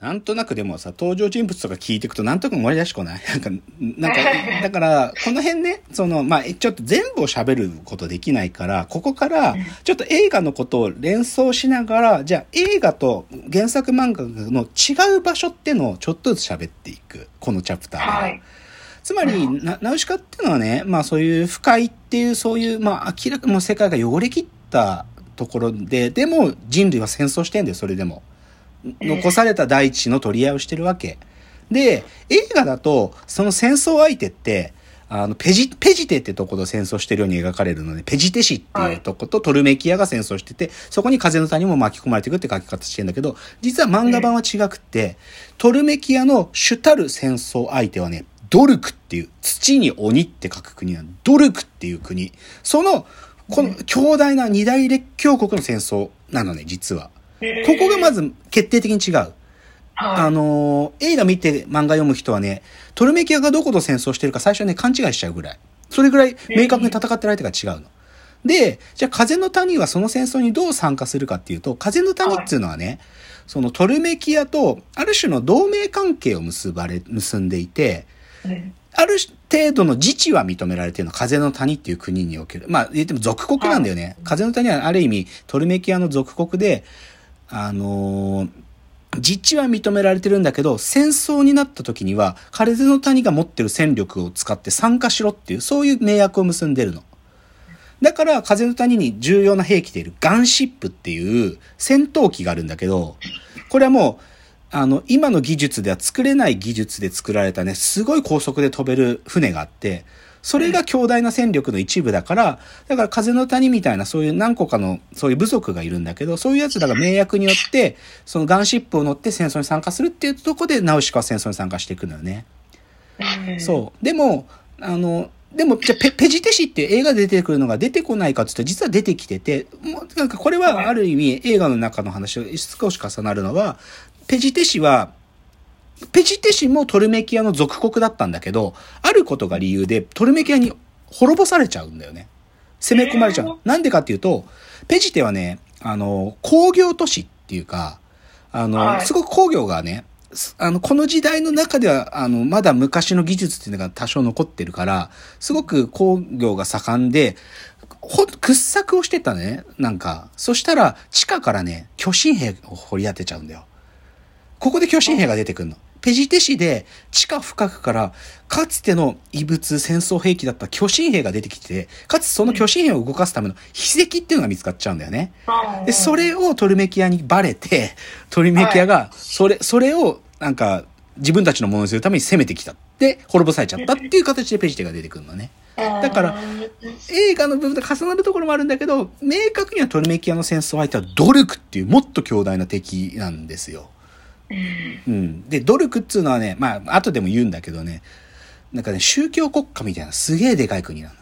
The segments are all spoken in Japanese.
なんとなくでもさ、登場人物とか聞いていくとなんとなく思い出しこない？なんか、なんか、だから、この辺ね、その、まあ、ちょっと全部を喋ることできないから、ここから、ちょっと映画のことを連想しながら、じゃあ映画と原作漫画の違う場所ってのをちょっとずつ喋っていく。このチャプターで。はいつまり、ナナウシカっていうのはね、まあそういう不快っていう、そういう、まあ明らかも世界が汚れきったところで、でも人類は戦争してんだよ、それでも。残された大地の取り合いをしてるわけ。で、映画だと、その戦争相手って、あの、ペジ、ペジテってとこと戦争してるように描かれるので、ペジテ市っていうとことトルメキアが戦争してて、そこに風の谷も巻き込まれていくって書き方してんだけど、実は漫画版は違くて、トルメキアの主たる戦争相手はね、ドルクっていう、土に鬼って書く国なの。ドルクっていう国。その、この強大な二大列強国の戦争なのね、実は。ここがまず決定的に違う。あの映画見て漫画読む人はね、トルメキアがどこと戦争してるか最初ね、勘違いしちゃうぐらい。それぐらい明確に戦ってる相手が違うの。で、じゃあ風の谷はその戦争にどう参加するかっていうと、風の谷っていうのはね、そのトルメキアとある種の同盟関係を結ばれ、結んでいて、ある程度の自治は認められているの。風の谷っていう国における。まあ言っても属国なんだよね。風の谷はある意味トルメキアの属国で、あのー、実地は認められてるんだけど、戦争になった時には、風の谷が持ってる戦力を使って参加しろっていう、そういう盟約を結んでるの。だから、風の谷に重要な兵器でいるガンシップっていう戦闘機があるんだけど、これはもう、あの、今の技術では作れない技術で作られたね、すごい高速で飛べる船があって、それが強大な戦力の一部だから、だから風の谷みたいなそういう何個かのそういう部族がいるんだけど、そういう奴らが名役によって、そのガンシップを乗って戦争に参加するっていうとこで、ナウシカは戦争に参加していくのよね。そう。でも、あの、でも、じゃペ、ペジテシって映画で出てくるのが出てこないかって言ったら実は出てきてて、もうなんかこれはある意味映画の中の話を少し重なるのは、ペジテシはペジテ氏もトルメキアの属国だったんだけど、あることが理由でトルメキアに滅ぼされちゃうんだよね。攻め込まれちゃう。なんでかっていうと、ペジテはね、あの、工業都市っていうか、あの、すごく工業がね、あの、この時代の中では、あの、まだ昔の技術っていうのが多少残ってるから、すごく工業が盛んで、ほ、掘削をしてたね。なんか。そしたら、地下からね、巨神兵を掘り当てちゃうんだよ。ここで巨神兵が出てくるの。ペジテ市で地下深くからかつての異物戦争兵器だった巨神兵が出てきて、かつその巨神兵を動かすための秘跡っていうのが見つかっちゃうんだよね。で、それをトルメキアにバレて、トルメキアが、それ、それをなんか自分たちのものにするために攻めてきた。で、滅ぼされちゃったっていう形でペジテが出てくるのね。だから、映画の部分と重なるところもあるんだけど、明確にはトルメキアの戦争相手はドルクっていうもっと強大な敵なんですよ。うん。で、ドルクっつうのはね、まあ、後でも言うんだけどね、なんかね、宗教国家みたいなすげえでかい国なの。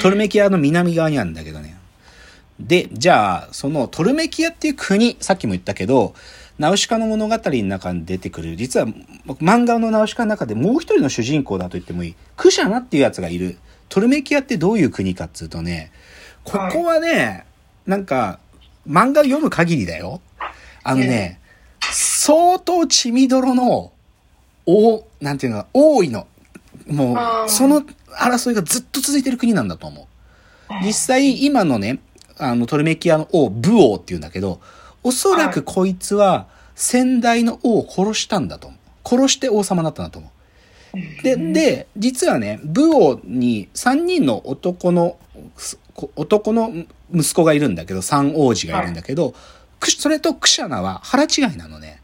トルメキアの南側にあるんだけどね。で、じゃあ、そのトルメキアっていう国、さっきも言ったけど、ナウシカの物語の中に出てくる、実は漫画のナウシカの中でもう一人の主人公だと言ってもいい、クシャナっていうやつがいる。トルメキアってどういう国かっつうとね、ここはね、なんか、漫画を読む限りだよ。あのね、相当血みどろの、お、なんていうの、多いの。もう、その争いがずっと続いてる国なんだと思う。実際、今のね、あの、トルメキアの王、武王って言うんだけど、おそらくこいつは、先代の王を殺したんだと思う。殺して王様になったんだと思う。で、で、実はね、武王に3人の男の、男の息子がいるんだけど、三王子がいるんだけど、それとクシャナは腹違いなのね。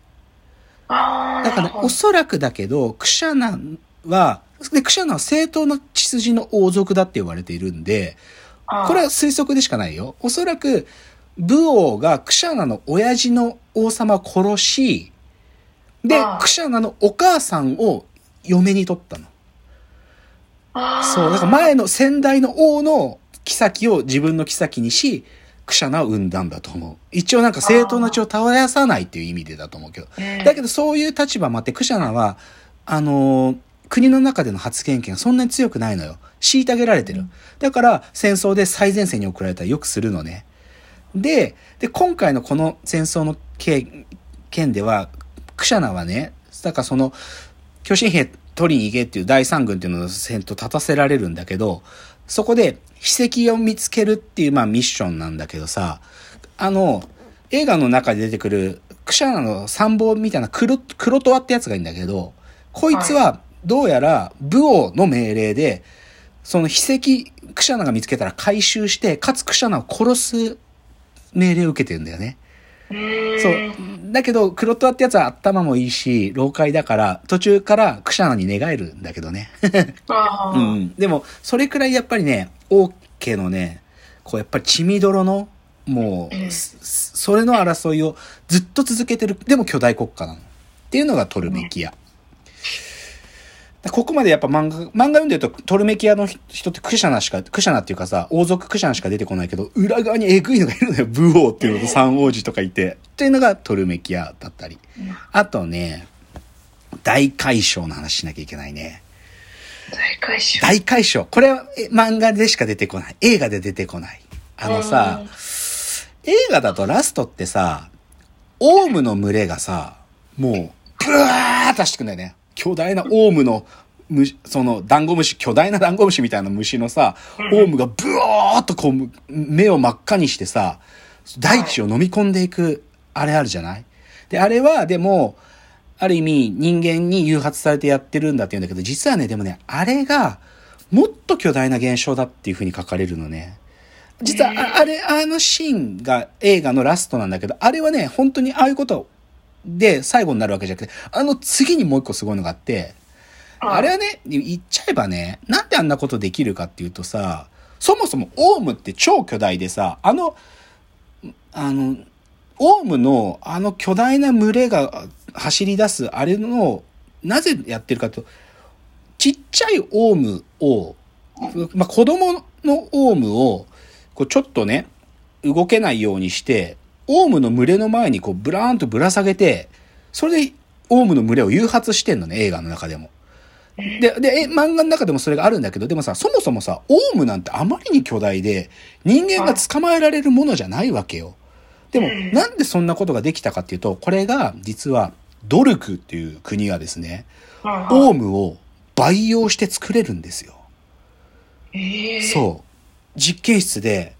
だから、ね、おそらくだけど、クシャナは、で、クシャナは正当な血筋の王族だって言われているんで、これは推測でしかないよ。おそらく、武王がクシャナの親父の王様を殺し、で、クシャナのお母さんを嫁に取ったの。そう、だから前の先代の王の妃を自分の妃にし、クシャナを生んだんだと思う。一応なんか正当な血を絶やさないっていう意味でだと思うけど。だけどそういう立場もあって、クシャナは、あのー、国の中での発言権がそんなに強くないのよ。虐げられてる。だから戦争で最前線に送られたらよくするのね。で、で、今回のこの戦争の件では、クシャナはね、だからその、巨神兵取りに行けっていう第三軍っていうのを戦闘立たせられるんだけど、そこで秘跡を見つけるっていうまあミッションなんだけどさ、あの、映画の中で出てくるクシャナの参謀みたいなクロクロトワってやつがいいんだけど、こいつはどうやら武王の命令で、その秘跡、クシャナが見つけたら回収して、かつクシャナを殺す命令を受けてるんだよね。そう。だけど、クロトワってやつは頭もいいし、老快だから、途中からクシャナに寝返るんだけどね。うん。でも、それくらいやっぱりね、王家のね、こうやっぱり血みどろの、もう、それの争いをずっと続けてる、でも巨大国家なの。っていうのがトルメキア。ここまでやっぱ漫画、漫画読んでるとトルメキアの人ってクシャナしか、クシャナっていうかさ、王族クシャナしか出てこないけど、裏側にエグいのがいるのよ。武王っていうのと三王子とかいて。っていうのがトルメキアだったり。あとね、大海将の話しなきゃいけないね。大海将大海将。これは漫画でしか出てこない。映画で出てこない。あのさ、映画だとラストってさ、オウムの群れがさ、もう、ブワーッとしてくんだよね。巨大なオウムの、その、ダンゴムシ、巨大なダンゴムシみたいな虫のさ、オウムがブワーっとこう、目を真っ赤にしてさ、大地を飲み込んでいく、あれあるじゃない？で、あれは、でも、ある意味人間に誘発されてやってるんだって言うんだけど、実はね、でもね、あれが、もっと巨大な現象だっていう風に書かれるのね。実は、あれ、あのシーンが映画のラストなんだけど、あれはね、本当にああいうことで、最後になるわけじゃなくて、あの次にもう一個すごいのがあって、あれはね、言っちゃえばね、なんであんなことできるかっていうとさ、そもそもオウムって超巨大でさ、あの、あの、オウムのあの巨大な群れが走り出すあれの、なぜやってるかと、ちっちゃいオウムを、まあ、子供のオウムを、こうちょっとね、動けないようにして、オウムの群れの前にこうブラーンとぶら下げて、それでオウムの群れを誘発してんのね、映画の中でも。で、で、漫画の中でもそれがあるんだけど、でもさ、そもそもさ、オウムなんてあまりに巨大で、人間が捕まえられるものじゃないわけよ。でも、なんでそんなことができたかっていうと、これが、実は、ドルクっていう国がですね、オウムを培養して作れるんですよ。そう。実験室で、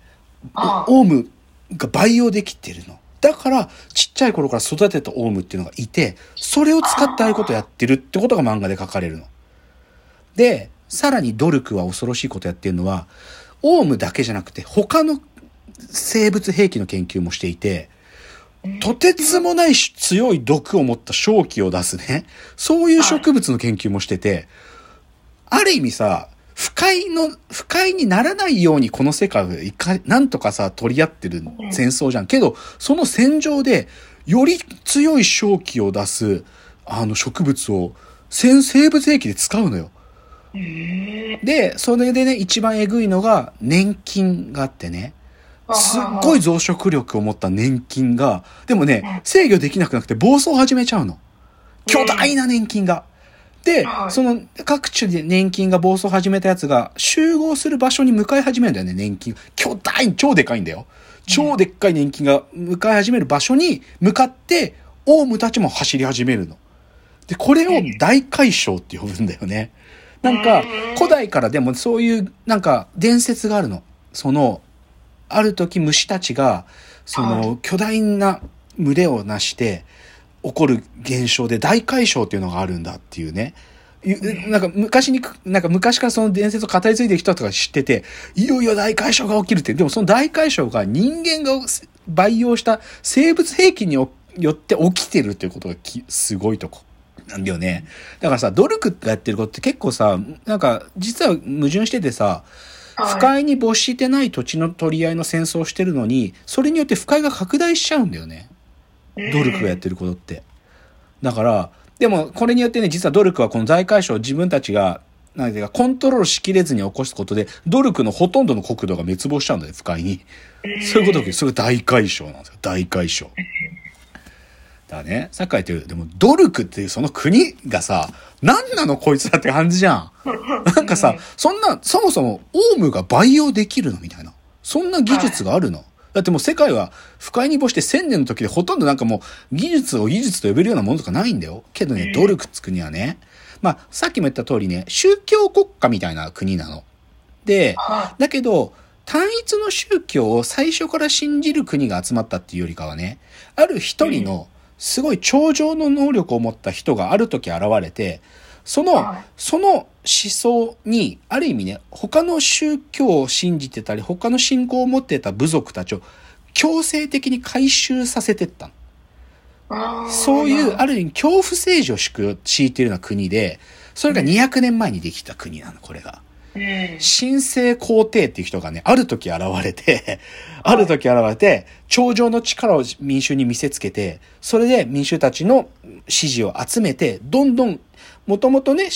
オウムが培養できてるの。だから、ちっちゃい頃から育てたオウムっていうのがいて、それを使ってああいうことやってるってことが漫画で書かれるの。で、さらにドルクは恐ろしいことやってるのは、オウムだけじゃなくて、他の生物兵器の研究もしていて、とてつもない強い毒を持った正気を出すね。そういう植物の研究もしてて、ある意味さ、不快の、不快にならないようにこの世界をいか、なんとかさ、取り合ってる戦争じゃん。けど、その戦場で、より強い正気を出す、あの植物を、生物兵器で使うのよ。で、それでね、一番えぐいのが、年金があってね。すっごい増殖力を持った年金が、でもね、制御できなくなくて暴走を始めちゃうの。巨大な年金が。で、はい、その各地で年金が暴走を始めたやつが集合する場所に向かい始めるんだよね、年金。巨大、超でかいんだよ。超でっかい年金が向かい始める場所に向かって、オウムたちも走り始めるの。で、これを大解消って呼ぶんだよね。なんか、古代からでもそういう、なんか、伝説があるの。その、ある時虫たちが、その、巨大な群れをなして、起こる現象で大解消っていうのがあるんだっていうね。なんか昔に、なんか昔からその伝説を語り継いでる人とか知ってて、いよいよ大解消が起きるって。でもその大解消が人間が培養した生物兵器によって起きてるっていうことがすごいとこ。なんだよね。だからさ、努力がやってることって結構さ、なんか実は矛盾しててさ、不快に没してない土地の取り合いの戦争をしてるのに、それによって不快が拡大しちゃうんだよね。努力がやってることって。だから、でもこれによってね、実は努力はこの財界省を自分たちが、なんていうか、コントロールしきれずに起こすことで、努力のほとんどの国土が滅亡しちゃうんだよ、不快に。そういうことそれ大解消なんですよ、大解消。だからね、さっき言ってる、でも、努力っていうその国がさ、何なのこいつらって感じじゃん。なんかさ、そんな、そもそも、オウムが培養できるのみたいな。そんな技術があるのだってもう世界は不快に没して千年の時でほとんどなんかもう技術を技術と呼べるようなものとかないんだよ。けどね、努力つくにはね。まあ、さっきも言った通りね、宗教国家みたいな国なの。で、だけど、単一の宗教を最初から信じる国が集まったっていうよりかはね、ある一人のすごい頂上の能力を持った人がある時現れて、その、その思想に、ある意味ね、他の宗教を信じてたり、他の信仰を持ってた部族たちを強制的に回収させてったの。そういう、ある意味恐怖政治を敷いているような国で、それが200年前にできた国なの、これが。神聖皇帝っていう人がね、ある時現れて、ある時現れて、頂上の力を民衆に見せつけて、それで民衆たちの支持を集めて、どんどん、もともとね、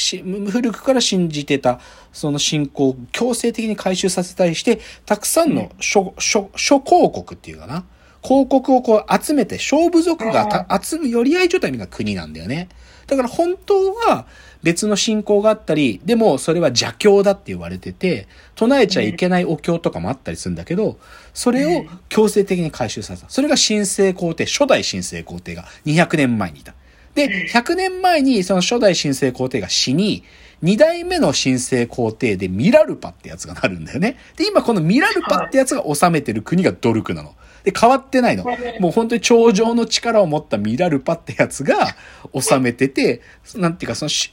古くから信じてた、その信仰を強制的に回収させたりして、たくさんの諸、諸、諸公国っていうかな。広告をこう集めて、勝負族が集む寄り合い状態が国なんだよね。だから本当は別の信仰があったり、でもそれは邪教だって言われてて、唱えちゃいけないお経とかもあったりするんだけど、それを強制的に回収させた。それが神聖皇帝、初代神聖皇帝が200年前にいた。で、100年前にその初代神聖皇帝が死に、二代目の神聖皇帝でミラルパってやつがなるんだよね。で、今このミラルパってやつが治めてる国がドルクなの。で、変わってないの。もう本当に頂上の力を持ったミラルパってやつが治めてて、なんていうかそのし、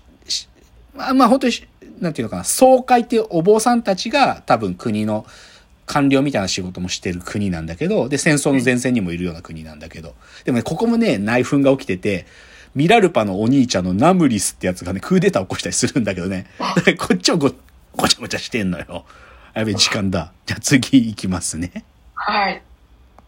まあ、まあ本当に、なんていうのかな、総会っていうお坊さんたちが多分国の官僚みたいな仕事もしてる国なんだけど、で、戦争の前線にもいるような国なんだけど、でもね、ここもね、内紛が起きてて、ミラルパのお兄ちゃんのナムリスってやつがね、クーデター起こしたりするんだけどね。こっちをご、ごちゃごちゃしてんのよ。やべ、時間だ。じゃあ次行きますね。はい。